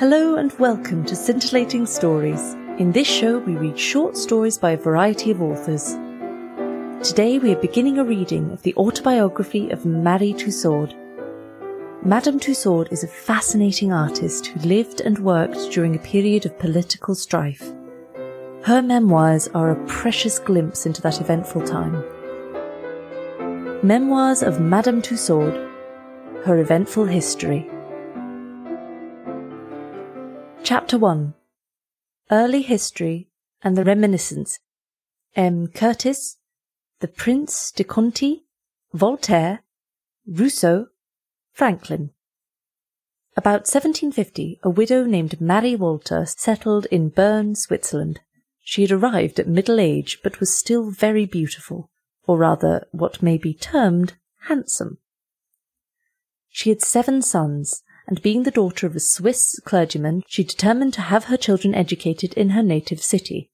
Hello and welcome to Scintillating Stories. In this show, we read short stories by a variety of authors. Today, we are beginning a reading of the autobiography of Marie Tussaud. Madame Tussaud is a fascinating artist who lived and worked during a period of political strife. Her memoirs are a precious glimpse into that eventful time. Memoirs of Madame Tussaud, Her Eventful History. Chapter 1 Early History and the Reminiscence M. Curtis, The Prince de Conti, Voltaire, Rousseau, Franklin. About 1750, a widow named Marie Walter settled in Bern, Switzerland. She had arrived at middle age, but was still very beautiful, or rather what may be termed handsome. She had seven sons, and being the daughter of a Swiss clergyman, she determined to have her children educated in her native city.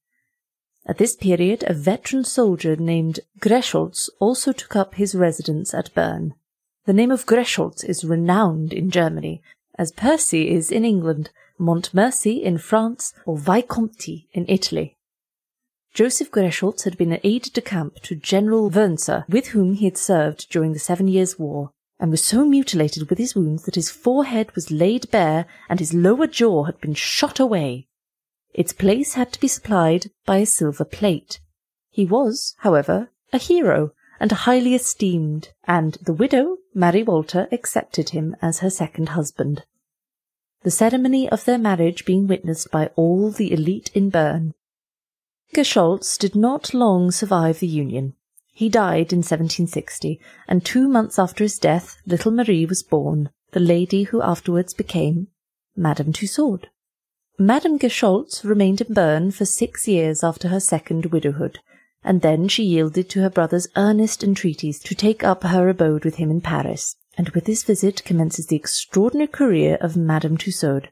At this period, a veteran soldier named Grosholtz also took up his residence at Bern. The name of Grosholtz is renowned in Germany, as Percy is in England, Montmorency in France, or Visconti in Italy. Joseph Grosholtz had been an aide-de-camp to General Wurmser, with whom he had served during the Seven Years' War, and was so mutilated with his wounds that his forehead was laid bare and his lower jaw had been shot away. Its place had to be supplied by a silver plate. He was, however, a hero and highly esteemed, and the widow, Mary Walter, accepted him as her second husband. The ceremony of their marriage being witnessed by all the elite in Bern. Grosholtz did not long survive the union. He died in 1760, and two months after his death, little Marie was born, the lady who afterwards became Madame Tussaud. Madame Grosholtz remained in Bern for six years after her second widowhood, and then she yielded to her brother's earnest entreaties to take up her abode with him in Paris, and with this visit commences the extraordinary career of Madame Tussaud.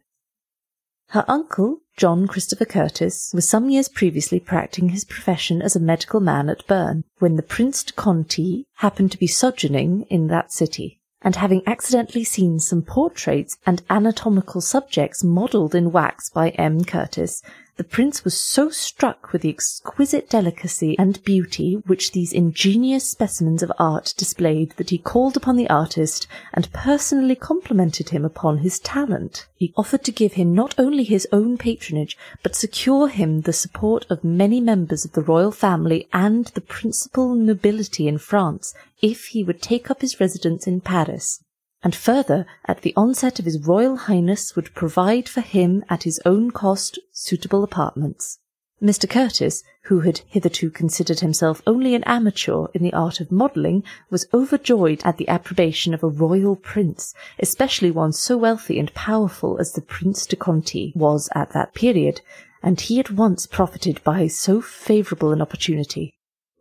Her uncle, John Christopher Curtis, was some years previously practising his profession as a medical man at Bern, when the Prince de Conti happened to be sojourning in that city, and having accidentally seen some portraits and anatomical subjects modelled in wax by M. Curtis, the prince was so struck with the exquisite delicacy and beauty which these ingenious specimens of art displayed that he called upon the artist and personally complimented him upon his talent. He offered to give him not only his own patronage, but secure him the support of many members of the royal family and the principal nobility in France, if he would take up his residence in Paris and further, at the onset of his Royal Highness would provide for him at his own cost suitable apartments. Mr. Curtis, who had hitherto considered himself only an amateur in the art of modelling, was overjoyed at the approbation of a royal prince, especially one so wealthy and powerful as the Prince de Conti was at that period, and he at once profited by so favourable an opportunity.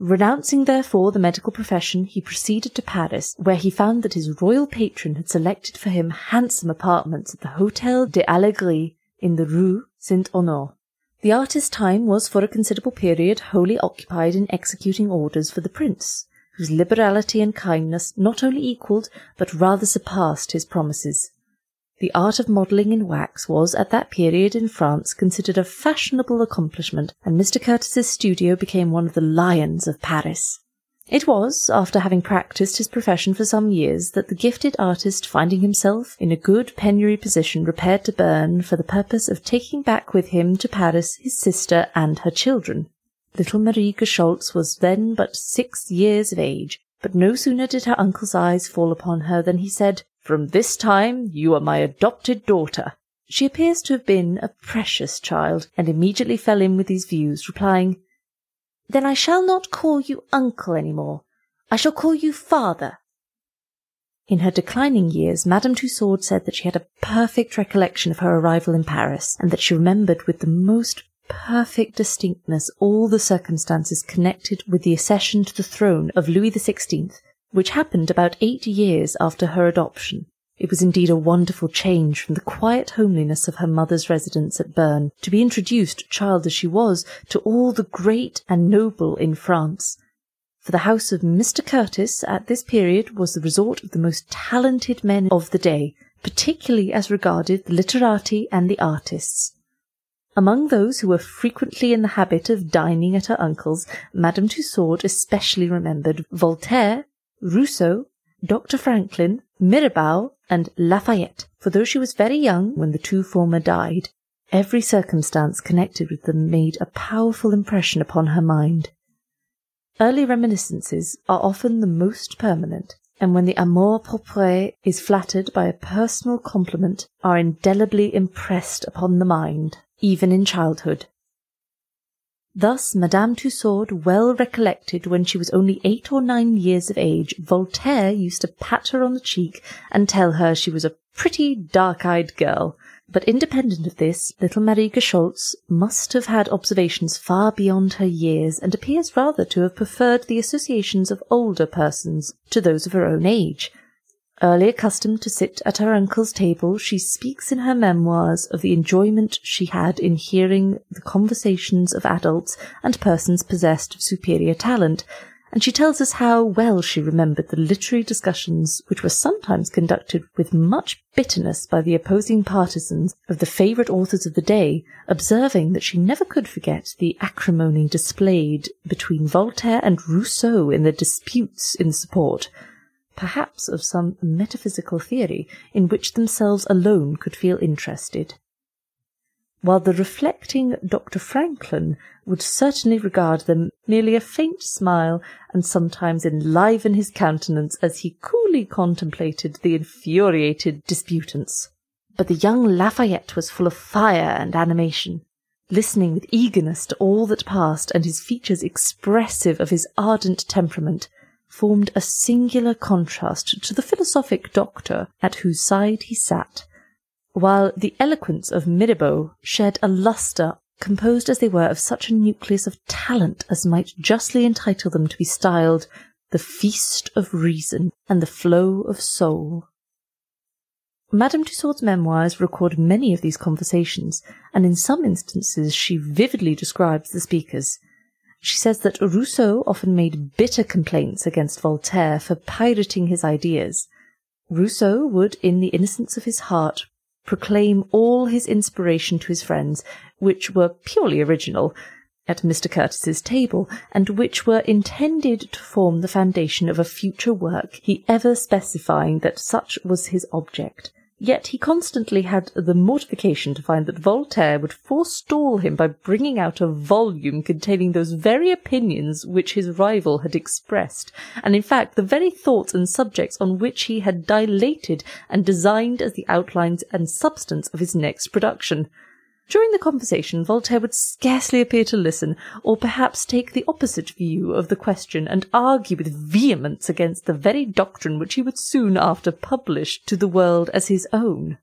Renouncing therefore the medical profession, he proceeded to Paris, where he found that his royal patron had selected for him handsome apartments at the Hotel des Allégries in the Rue Saint Honore. The artist's time was for a considerable period wholly occupied in executing orders for the prince, whose liberality and kindness not only equalled but rather surpassed his promises. The art of modelling in wax was at that period in France considered a fashionable accomplishment, and Mr. Curtis's studio became one of the lions of Paris. It was, after having practised his profession for some years, that the gifted artist, finding himself in a good penury position, repaired to Bern for the purpose of taking back with him to Paris his sister and her children. Little Marie Grosholtz was then but six years of age, but no sooner did her uncle's eyes fall upon her than he said, from this time you are my adopted daughter. She appears to have been a precious child, and immediately fell in with these views, replying, Then I shall not call you uncle any more. I shall call you father. In her declining years, Madame Tussaud said that she had a perfect recollection of her arrival in Paris, and that she remembered with the most perfect distinctness all the circumstances connected with the accession to the throne of Louis XVI, which happened about eight years after her adoption. It was indeed a wonderful change from the quiet homeliness of her mother's residence at Bern to be introduced, child as she was, to all the great and noble in France. For the house of Mr. Curtis at this period was the resort of the most talented men of the day, particularly as regarded the literati and the artists. Among those who were frequently in the habit of dining at her uncle's, Madame Tussaud especially remembered Voltaire, Rousseau, Dr. Franklin, Mirabeau, and Lafayette, for though she was very young when the two former died, every circumstance connected with them made a powerful impression upon her mind. Early reminiscences are often the most permanent, and when the amour propre is flattered by a personal compliment, are indelibly impressed upon the mind even in childhood. Thus Madame Tussaud well recollected when she was only eight or nine years of age, Voltaire used to pat her on the cheek and tell her she was a pretty dark-eyed girl. But independent of this, little Marie Grosholtz must have had observations far beyond her years, and appears rather to have preferred the associations of older persons to those of her own age, Early accustomed to sit at her uncle's table, she speaks in her memoirs of the enjoyment she had in hearing the conversations of adults and persons possessed of superior talent, and she tells us how well she remembered the literary discussions which were sometimes conducted with much bitterness by the opposing partisans of the favourite authors of the day, observing that she never could forget the acrimony displayed between Voltaire and Rousseau in their disputes in support perhaps of some metaphysical theory in which themselves alone could feel interested. While the reflecting Dr. Franklin would certainly regard them merely a faint smile and sometimes enliven his countenance as he coolly contemplated the infuriated disputants. But the young Lafayette was full of fire and animation, listening with eagerness to all that passed, and his features expressive of his ardent temperament, formed a singular contrast to the philosophic doctor at whose side he sat, while the eloquence of Mirabeau shed a lustre composed as they were of such a nucleus of talent as might justly entitle them to be styled the feast of reason and the flow of soul. Madame Tussaud's memoirs record many of these conversations, and in some instances she vividly describes the speakers. She says that Rousseau often made bitter complaints against Voltaire for pirating his ideas. Rousseau would, in the innocence of his heart, proclaim all his inspiration to his friends, which were purely original, at Mr. Curtis's table, and which were intended to form the foundation of a future work, he ever specifying that such was his object. Yet he constantly had the mortification to find that Voltaire would forestall him by bringing out a volume containing those very opinions which his rival had expressed, and in fact the very thoughts and subjects on which he had dilated and designed as the outlines and substance of his next production. During the conversation, Voltaire would scarcely appear to listen, or perhaps take the opposite view of the question and argue with vehemence against the very doctrine which he would soon after publish to the world as his own.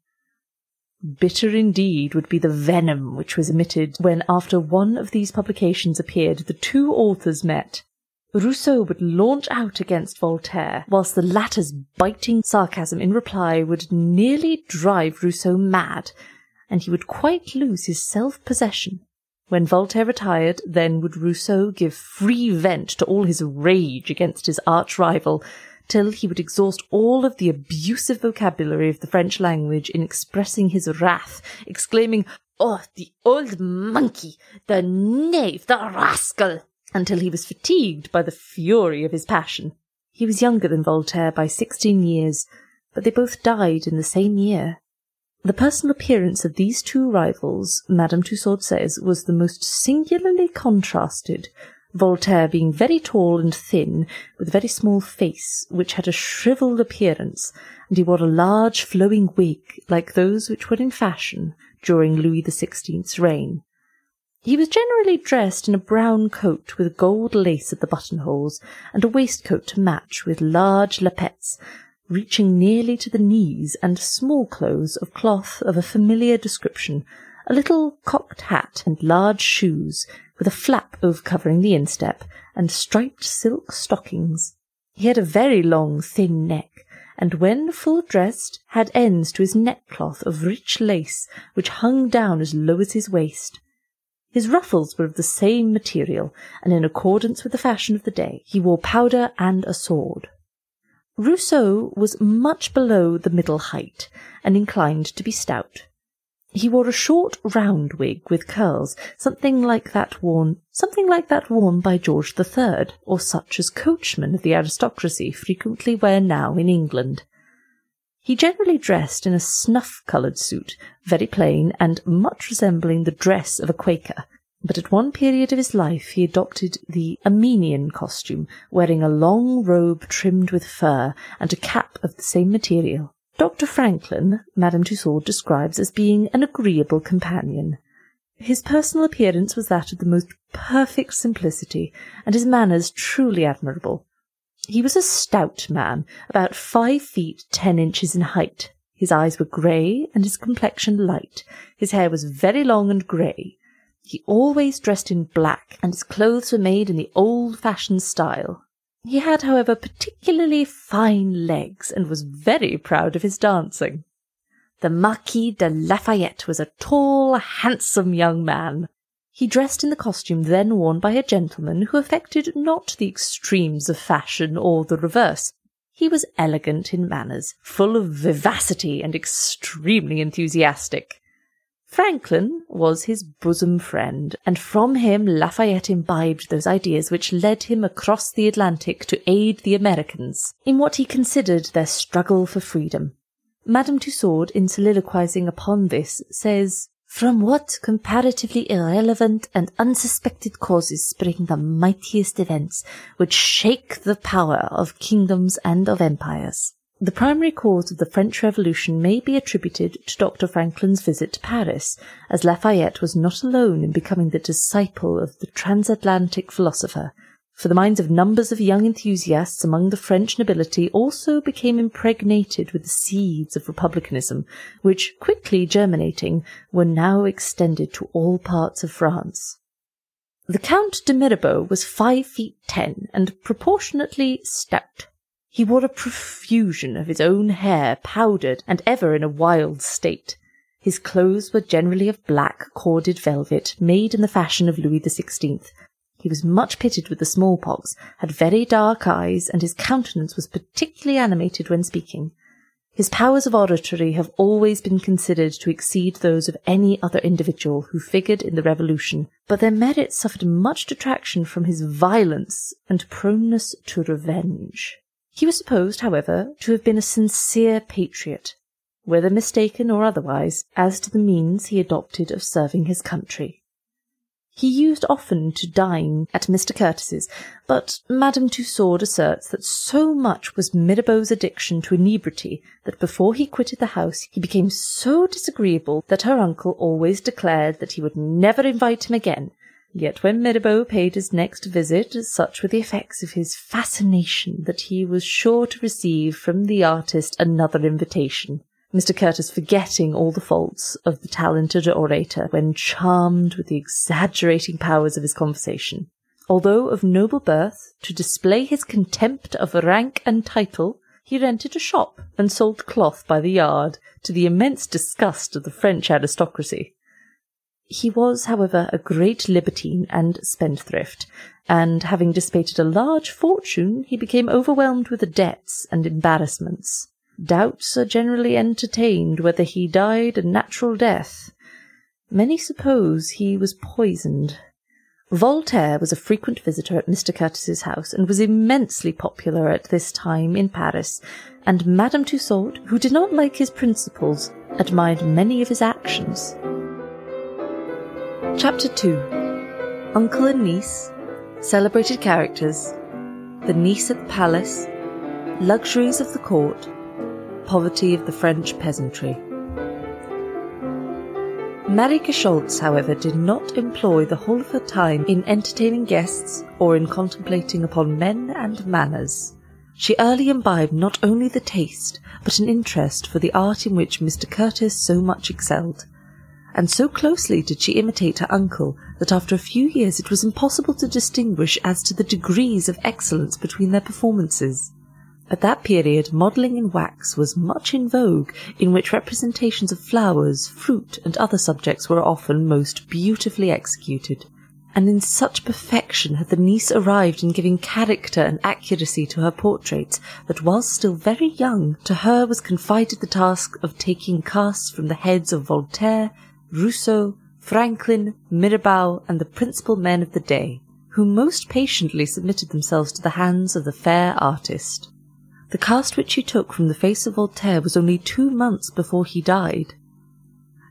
Bitter indeed would be the venom which was emitted when, after one of these publications appeared, the two authors met. Rousseau would launch out against Voltaire, whilst the latter's biting sarcasm in reply would nearly drive Rousseau mad, and he would quite lose his self-possession. When Voltaire retired, then would Rousseau give free vent to all his rage against his arch rival, till he would exhaust all of the abusive vocabulary of the French language in expressing his wrath, exclaiming, Oh, the old monkey, the knave, the rascal, until he was fatigued by the fury of his passion. He was younger than Voltaire by sixteen years, but they both died in the same year. The personal appearance of these two rivals, Madame Tussaud says, was the most singularly contrasted, Voltaire being very tall and thin, with a very small face, which had a shrivelled appearance, and he wore a large flowing wig, like those which were in fashion during Louis XVI's reign. He was generally dressed in a brown coat with gold lace at the buttonholes, and a waistcoat to match with large lappets, reaching nearly to the knees, and small clothes of cloth of a familiar description, a little cocked hat and large shoes, with a flap over covering the instep, and striped silk stockings. He had a very long, thin neck, and when full dressed, had ends to his neckcloth of rich lace, which hung down as low as his waist. His ruffles were of the same material, and in accordance with the fashion of the day, he wore powder and a sword. Rousseau was much below the middle height, and inclined to be stout. He wore a short round wig with curls, something like that worn something like that worn by George the Third, or such as coachmen of the aristocracy frequently wear now in England. He generally dressed in a snuff-coloured suit, very plain and much resembling the dress of a Quaker, but at one period of his life he adopted the Armenian costume, wearing a long robe trimmed with fur and a cap of the same material. Dr. Franklin, Madame Tussaud describes as being an agreeable companion. His personal appearance was that of the most perfect simplicity, and his manners truly admirable. He was a stout man, about five feet ten inches in height. His eyes were grey, and his complexion light. His hair was very long and grey. He always dressed in black, and his clothes were made in the old-fashioned style. He had, however, particularly fine legs, and was very proud of his dancing. The Marquis de Lafayette was a tall, handsome young man. He dressed in the costume then worn by a gentleman who affected not the extremes of fashion or the reverse. He was elegant in manners, full of vivacity, and extremely enthusiastic. Franklin was his bosom friend, and from him Lafayette imbibed those ideas which led him across the Atlantic to aid the Americans in what he considered their struggle for freedom. Madame Tussaud, in soliloquizing upon this, says, From what comparatively irrelevant and unsuspected causes spring the mightiest events which shake the power of kingdoms and of empires? The primary cause of the French Revolution may be attributed to Dr. Franklin's visit to Paris, as Lafayette was not alone in becoming the disciple of the transatlantic philosopher, for the minds of numbers of young enthusiasts among the French nobility also became impregnated with the seeds of republicanism, which, quickly germinating, were now extended to all parts of France. The Count de Mirabeau was five feet ten and proportionately stout. He wore a profusion of his own hair, powdered, and ever in a wild state. His clothes were generally of black corded velvet, made in the fashion of Louis XVI. He was much pitted with the smallpox, had very dark eyes, and his countenance was particularly animated when speaking. His powers of oratory have always been considered to exceed those of any other individual who figured in the Revolution, but their merits suffered much detraction from his violence and proneness to revenge. He was supposed, however, to have been a sincere patriot, whether mistaken or otherwise, as to the means he adopted of serving his country. He used often to dine at Mr. Curtis's, but Madame Tussaud asserts that so much was Mirabeau's addiction to inebriety that before he quitted the house he became so disagreeable that her uncle always declared that he would never invite him again, Yet when Mirabeau paid his next visit, such were the effects of his fascination that he was sure to receive from the artist another invitation. Mr. Curtis forgetting all the faults of the talented orator when charmed with the exaggerating powers of his conversation. Although of noble birth, to display his contempt of rank and title, he rented a shop and sold cloth by the yard, to the immense disgust of the French aristocracy. He was, however, a great libertine and spendthrift, and having dissipated a large fortune, he became overwhelmed with debts and embarrassments. Doubts are generally entertained whether he died a natural death. Many suppose he was poisoned. Voltaire was a frequent visitor at Mr. Curtis's house, and was immensely popular at this time in Paris, and Madame Tussaud, who did not like his principles, admired many of his actions. Chapter 2 Uncle and Niece, Celebrated Characters, The Niece at the Palace, Luxuries of the Court, Poverty of the French Peasantry. Marie Grosholtz, however, did not employ the whole of her time in entertaining guests or in contemplating upon men and manners. She early imbibed not only the taste, but an interest for the art in which Mr. Curtis so much excelled and so closely did she imitate her uncle that after a few years it was impossible to distinguish as to the degrees of excellence between their performances. At that period, modelling in wax was much in vogue, in which representations of flowers, fruit, and other subjects were often most beautifully executed. and in such perfection had the niece arrived in giving character and accuracy to her portraits that whilst still very young, to her was confided the task of taking casts from the heads of Voltaire, Rousseau, Franklin, Mirabeau, and the principal men of the day, who most patiently submitted themselves to the hands of the fair artist. The cast which she took from the face of Voltaire was only two months before he died.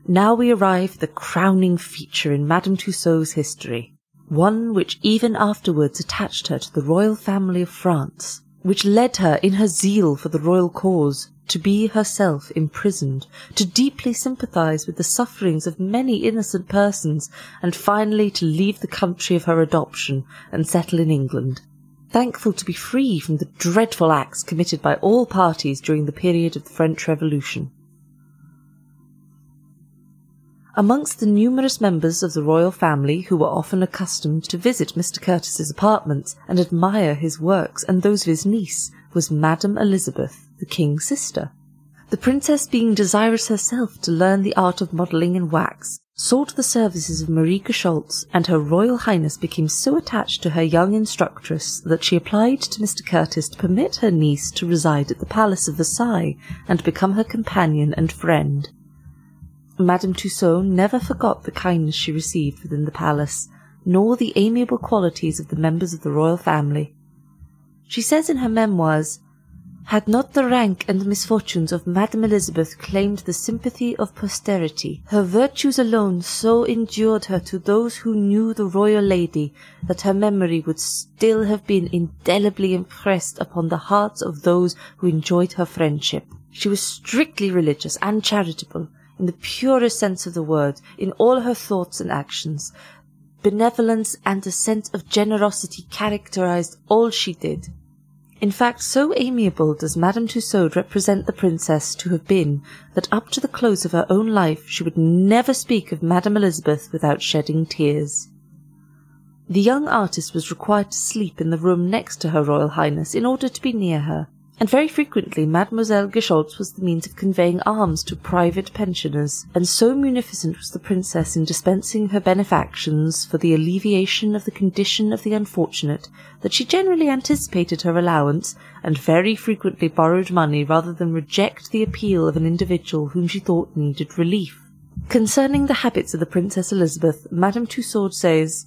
Now we arrive at the crowning feature in Madame Tussaud's history, one which even afterwards attached her to the royal family of France, which led her in her zeal for the royal cause to be herself imprisoned, to deeply sympathize with the sufferings of many innocent persons, and finally to leave the country of her adoption and settle in England thankful to be free from the dreadful acts committed by all parties during the period of the French Revolution. Amongst the numerous members of the royal family who were often accustomed to visit Mr. Curtis's apartments and admire his works and those of his niece was Madame Elizabeth, the king's sister. The princess being desirous herself to learn the art of modelling in wax, sought the services of Marie Grosholtz, and her Royal Highness became so attached to her young instructress that she applied to Mr. Curtis to permit her niece to reside at the Palace of Versailles and become her companion and friend. Madame Tussaud never forgot the kindness she received within the palace, nor the amiable qualities of the members of the royal family. She says in her memoirs, had not the rank and misfortunes of Madame Elizabeth claimed the sympathy of posterity, her virtues alone so endured her to those who knew the royal lady that her memory would still have been indelibly impressed upon the hearts of those who enjoyed her friendship. She was strictly religious and charitable, in the purest sense of the word, in all her thoughts and actions. Benevolence and a sense of generosity characterized all she did. In fact, so amiable does Madame Tussaud represent the princess to have been, that up to the close of her own life she would never speak of Madame Elizabeth without shedding tears. The young artist was required to sleep in the room next to her Royal Highness in order to be near her, and very frequently Mademoiselle Grosholtz was the means of conveying alms to private pensioners, and so munificent was the princess in dispensing her benefactions for the alleviation of the condition of the unfortunate that she generally anticipated her allowance, and very frequently borrowed money rather than reject the appeal of an individual whom she thought needed relief. Concerning the habits of the Princess Elizabeth, Madame Tussaud says,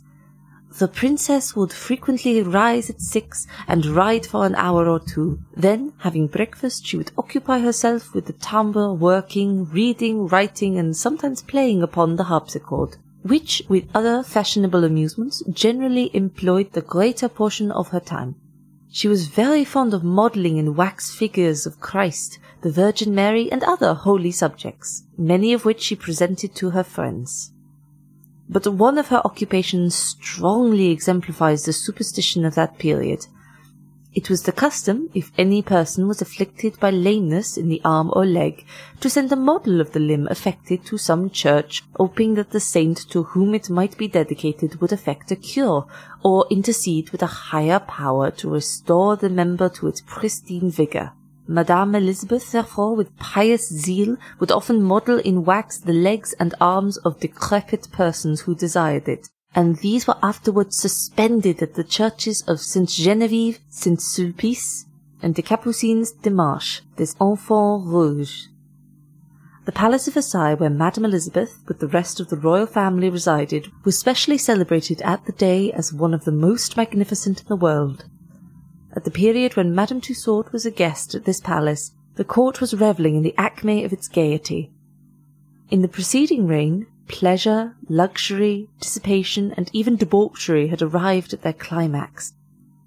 the princess would frequently rise at six and ride for an hour or two. Then, having breakfast, she would occupy herself with the tambour, working, reading, writing, and sometimes playing upon the harpsichord, which, with other fashionable amusements, generally employed the greater portion of her time. She was very fond of modelling in wax figures of Christ, the Virgin Mary, and other holy subjects, many of which she presented to her friends but one of her occupations strongly exemplifies the superstition of that period. It was the custom, if any person was afflicted by lameness in the arm or leg, to send a model of the limb affected to some church, hoping that the saint to whom it might be dedicated would effect a cure, or intercede with a higher power to restore the member to its pristine vigour. Madame Elizabeth, therefore, with pious zeal, would often model in wax the legs and arms of decrepit persons who desired it, and these were afterwards suspended at the churches of St. Genevieve, St. Sulpice, and the Capucines de Marche, des Enfants Rouges. The palace of Versailles, where Madame Elizabeth, with the rest of the royal family, resided, was specially celebrated at the day as one of the most magnificent in the world. At the period when Madame Tussaud was a guest at this palace, the court was revelling in the acme of its gaiety. In the preceding reign, pleasure, luxury, dissipation, and even debauchery had arrived at their climax.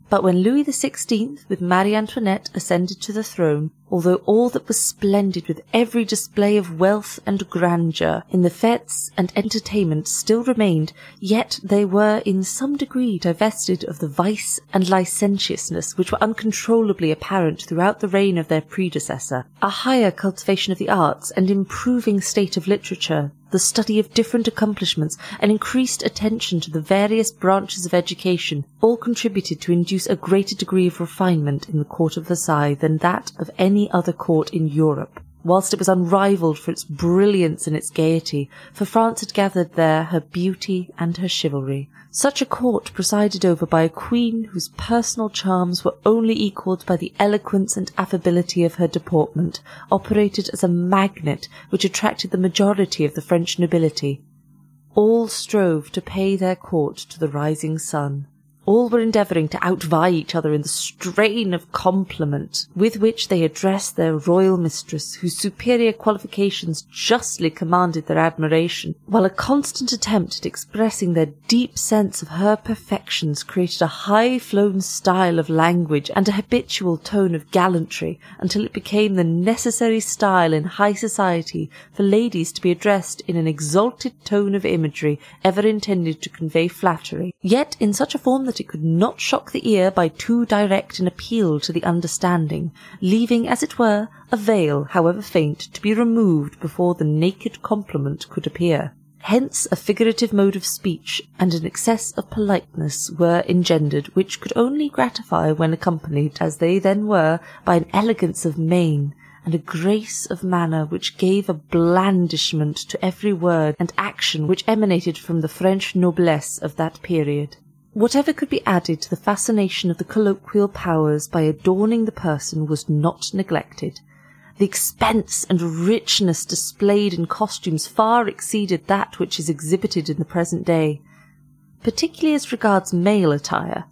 But when Louis XVI, with Marie Antoinette, ascended to the throne, although all that was splendid with every display of wealth and grandeur in the fetes and entertainments still remained, yet they were in some degree divested of the vice and licentiousness which were uncontrollably apparent throughout the reign of their predecessor. A higher cultivation of the arts and improving state of literature the study of different accomplishments, and increased attention to the various branches of education all contributed to induce a greater degree of refinement in the court of Versailles than that of any other court in Europe. whilst it was unrivalled for its brilliance and its gaiety, for France had gathered there her beauty and her chivalry. Such a court presided over by a queen whose personal charms were only equalled by the eloquence and affability of her deportment, operated as a magnet which attracted the majority of the French nobility. All strove to pay their court to the rising sun. All were endeavouring to outvie each other in the strain of compliment with which they addressed their royal mistress, whose superior qualifications justly commanded their admiration, while a constant attempt at expressing their deep sense of her perfections created a high-flown style of language and a habitual tone of gallantry, until it became the necessary style in high society for ladies to be addressed in an exalted tone of imagery ever intended to convey flattery, yet in such a form that that it could not shock the ear by too direct an appeal to the understanding, leaving, as it were, a veil, however faint, to be removed before the naked compliment could appear. Hence a figurative mode of speech and an excess of politeness were engendered which could only gratify when accompanied, as they then were, by an elegance of mien, and a grace of manner which gave a blandishment to every word and action which emanated from the French noblesse of that period. Whatever could be added to the fascination of the colloquial powers by adorning the person was not neglected. The expense and richness displayed in costumes far exceeded that which is exhibited in the present day, particularly as regards male attire.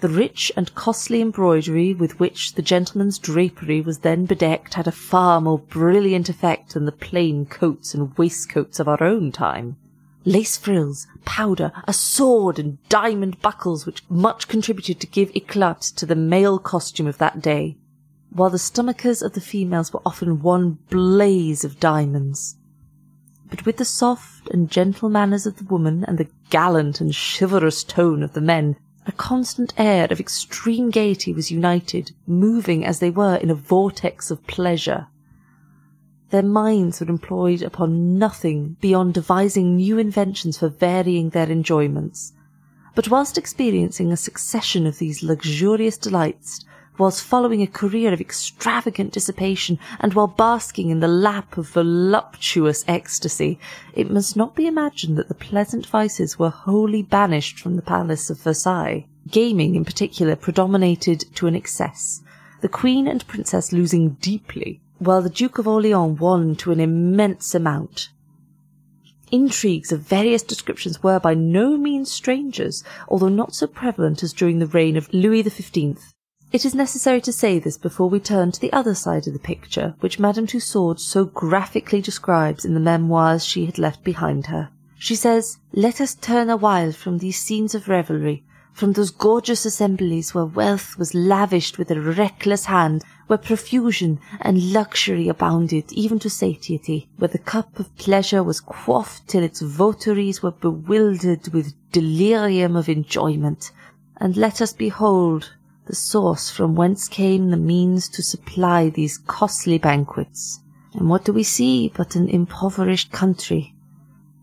The rich and costly embroidery with which the gentleman's drapery was then bedecked had a far more brilliant effect than the plain coats and waistcoats of our own time lace frills, powder, a sword, and diamond buckles which much contributed to give eclat to the male costume of that day, while the stomachers of the females were often one blaze of diamonds. But with the soft and gentle manners of the woman and the gallant and chivalrous tone of the men, a constant air of extreme gaiety was united, moving as they were in a vortex of pleasure. Their minds were employed upon nothing beyond devising new inventions for varying their enjoyments. But whilst experiencing a succession of these luxurious delights, whilst following a career of extravagant dissipation, and while basking in the lap of voluptuous ecstasy, it must not be imagined that the pleasant vices were wholly banished from the palace of Versailles. Gaming, in particular, predominated to an excess, the queen and princess losing deeply while the Duke of Orleans won to an immense amount. Intrigues of various descriptions were by no means strangers, although not so prevalent as during the reign of Louis XV. It is necessary to say this before we turn to the other side of the picture, which Madame Tussaud so graphically describes in the memoirs she had left behind her. She says, Let us turn awhile from these scenes of revelry, from those gorgeous assemblies where wealth was lavished with a reckless hand where profusion and luxury abounded even to satiety, where the cup of pleasure was quaffed till its votaries were bewildered with delirium of enjoyment, and let us behold the source from whence came the means to supply these costly banquets. And what do we see but an impoverished country,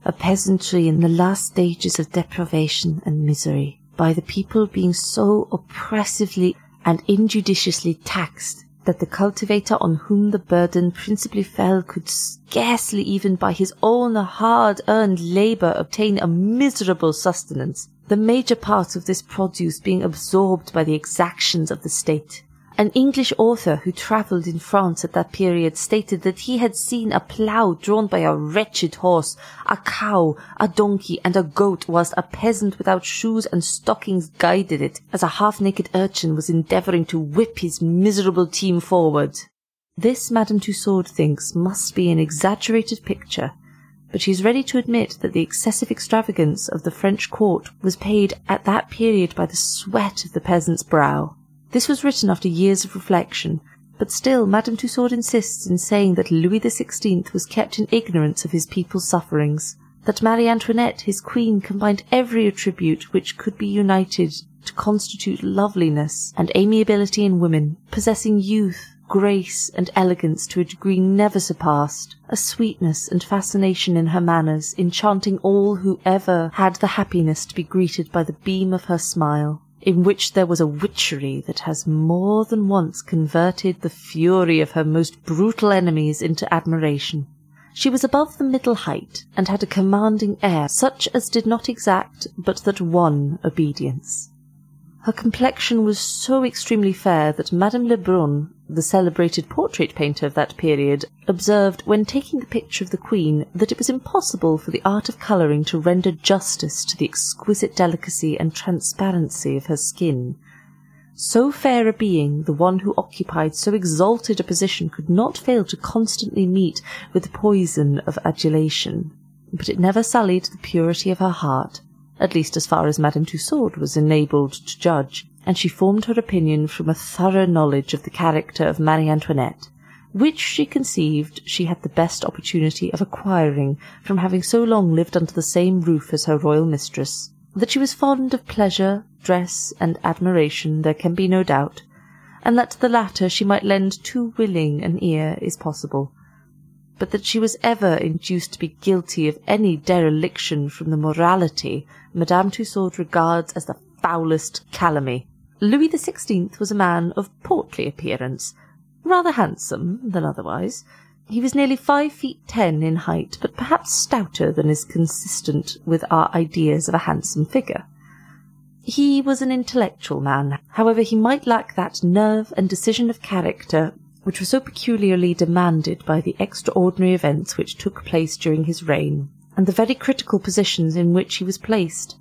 a peasantry in the last stages of deprivation and misery, by the people being so oppressively and injudiciously taxed that the cultivator on whom the burden principally fell could scarcely even by his own hard-earned labour obtain a miserable sustenance, the major part of this produce being absorbed by the exactions of the state. An English author who travelled in France at that period stated that he had seen a plough drawn by a wretched horse, a cow, a donkey, and a goat, whilst a peasant without shoes and stockings guided it, as a half-naked urchin was endeavouring to whip his miserable team forward. This, Madame Tussaud thinks, must be an exaggerated picture, but she is ready to admit that the excessive extravagance of the French court was paid at that period by the sweat of the peasant's brow. This was written after years of reflection, but still Madame Tussaud insists in saying that Louis XVI was kept in ignorance of his people's sufferings, that Marie Antoinette, his queen, combined every attribute which could be united to constitute loveliness and amiability in women, possessing youth, grace, and elegance to a degree never surpassed, a sweetness and fascination in her manners, enchanting all who ever had the happiness to be greeted by the beam of her smile. In which there was a witchery that has more than once converted the fury of her most brutal enemies into admiration. She was above the middle height, and had a commanding air, such as did not exact, but that won obedience. Her complexion was so extremely fair that Madame Lebrun, the celebrated portrait painter of that period, observed, when taking the picture of the Queen, that it was impossible for the art of colouring to render justice to the exquisite delicacy and transparency of her skin. So fair a being, the one who occupied so exalted a position could not fail to constantly meet with the poison of adulation. But it never sullied the purity of her heart, at least as far as Madame Tussaud was enabled to judge, and she formed her opinion from a thorough knowledge of the character of Marie Antoinette, which she conceived she had the best opportunity of acquiring from having so long lived under the same roof as her royal mistress. That she was fond of pleasure, dress, and admiration there can be no doubt, and that to the latter she might lend too willing an ear is possible but that she was ever induced to be guilty of any dereliction from the morality Madame Tussaud regards as the foulest calumny. Louis the Sixteenth was a man of portly appearance, rather handsome than otherwise. He was nearly five feet ten in height, but perhaps stouter than is consistent with our ideas of a handsome figure. He was an intellectual man, however he might lack that nerve and decision of character which was so peculiarly demanded by the extraordinary events which took place during his reign, and the very critical positions in which he was placed.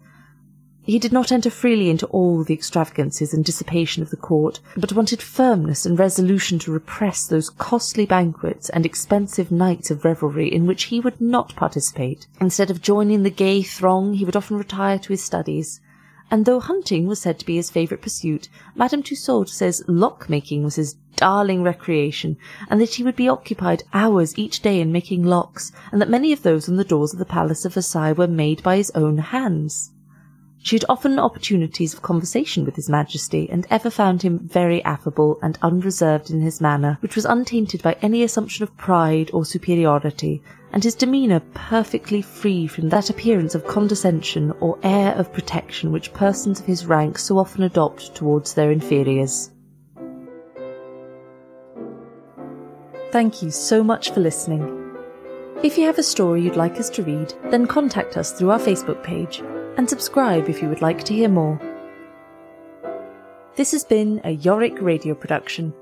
He did not enter freely into all the extravagances and dissipation of the court, but wanted firmness and resolution to repress those costly banquets and expensive nights of revelry in which he would not participate. Instead of joining the gay throng, he would often retire to his studies, and though hunting was said to be his favourite pursuit, Madame Tussaud says lock-making was his darling recreation, and that he would be occupied hours each day in making locks, and that many of those on the doors of the palace of Versailles were made by his own hands. She had often opportunities of conversation with his Majesty, and ever found him very affable and unreserved in his manner, which was untainted by any assumption of pride or superiority, and his demeanour perfectly free from that appearance of condescension or air of protection which persons of his rank so often adopt towards their inferiors. Thank you so much for listening. If you have a story you'd like us to read, then contact us through our Facebook page and subscribe if you would like to hear more. This has been a Yorick radio production.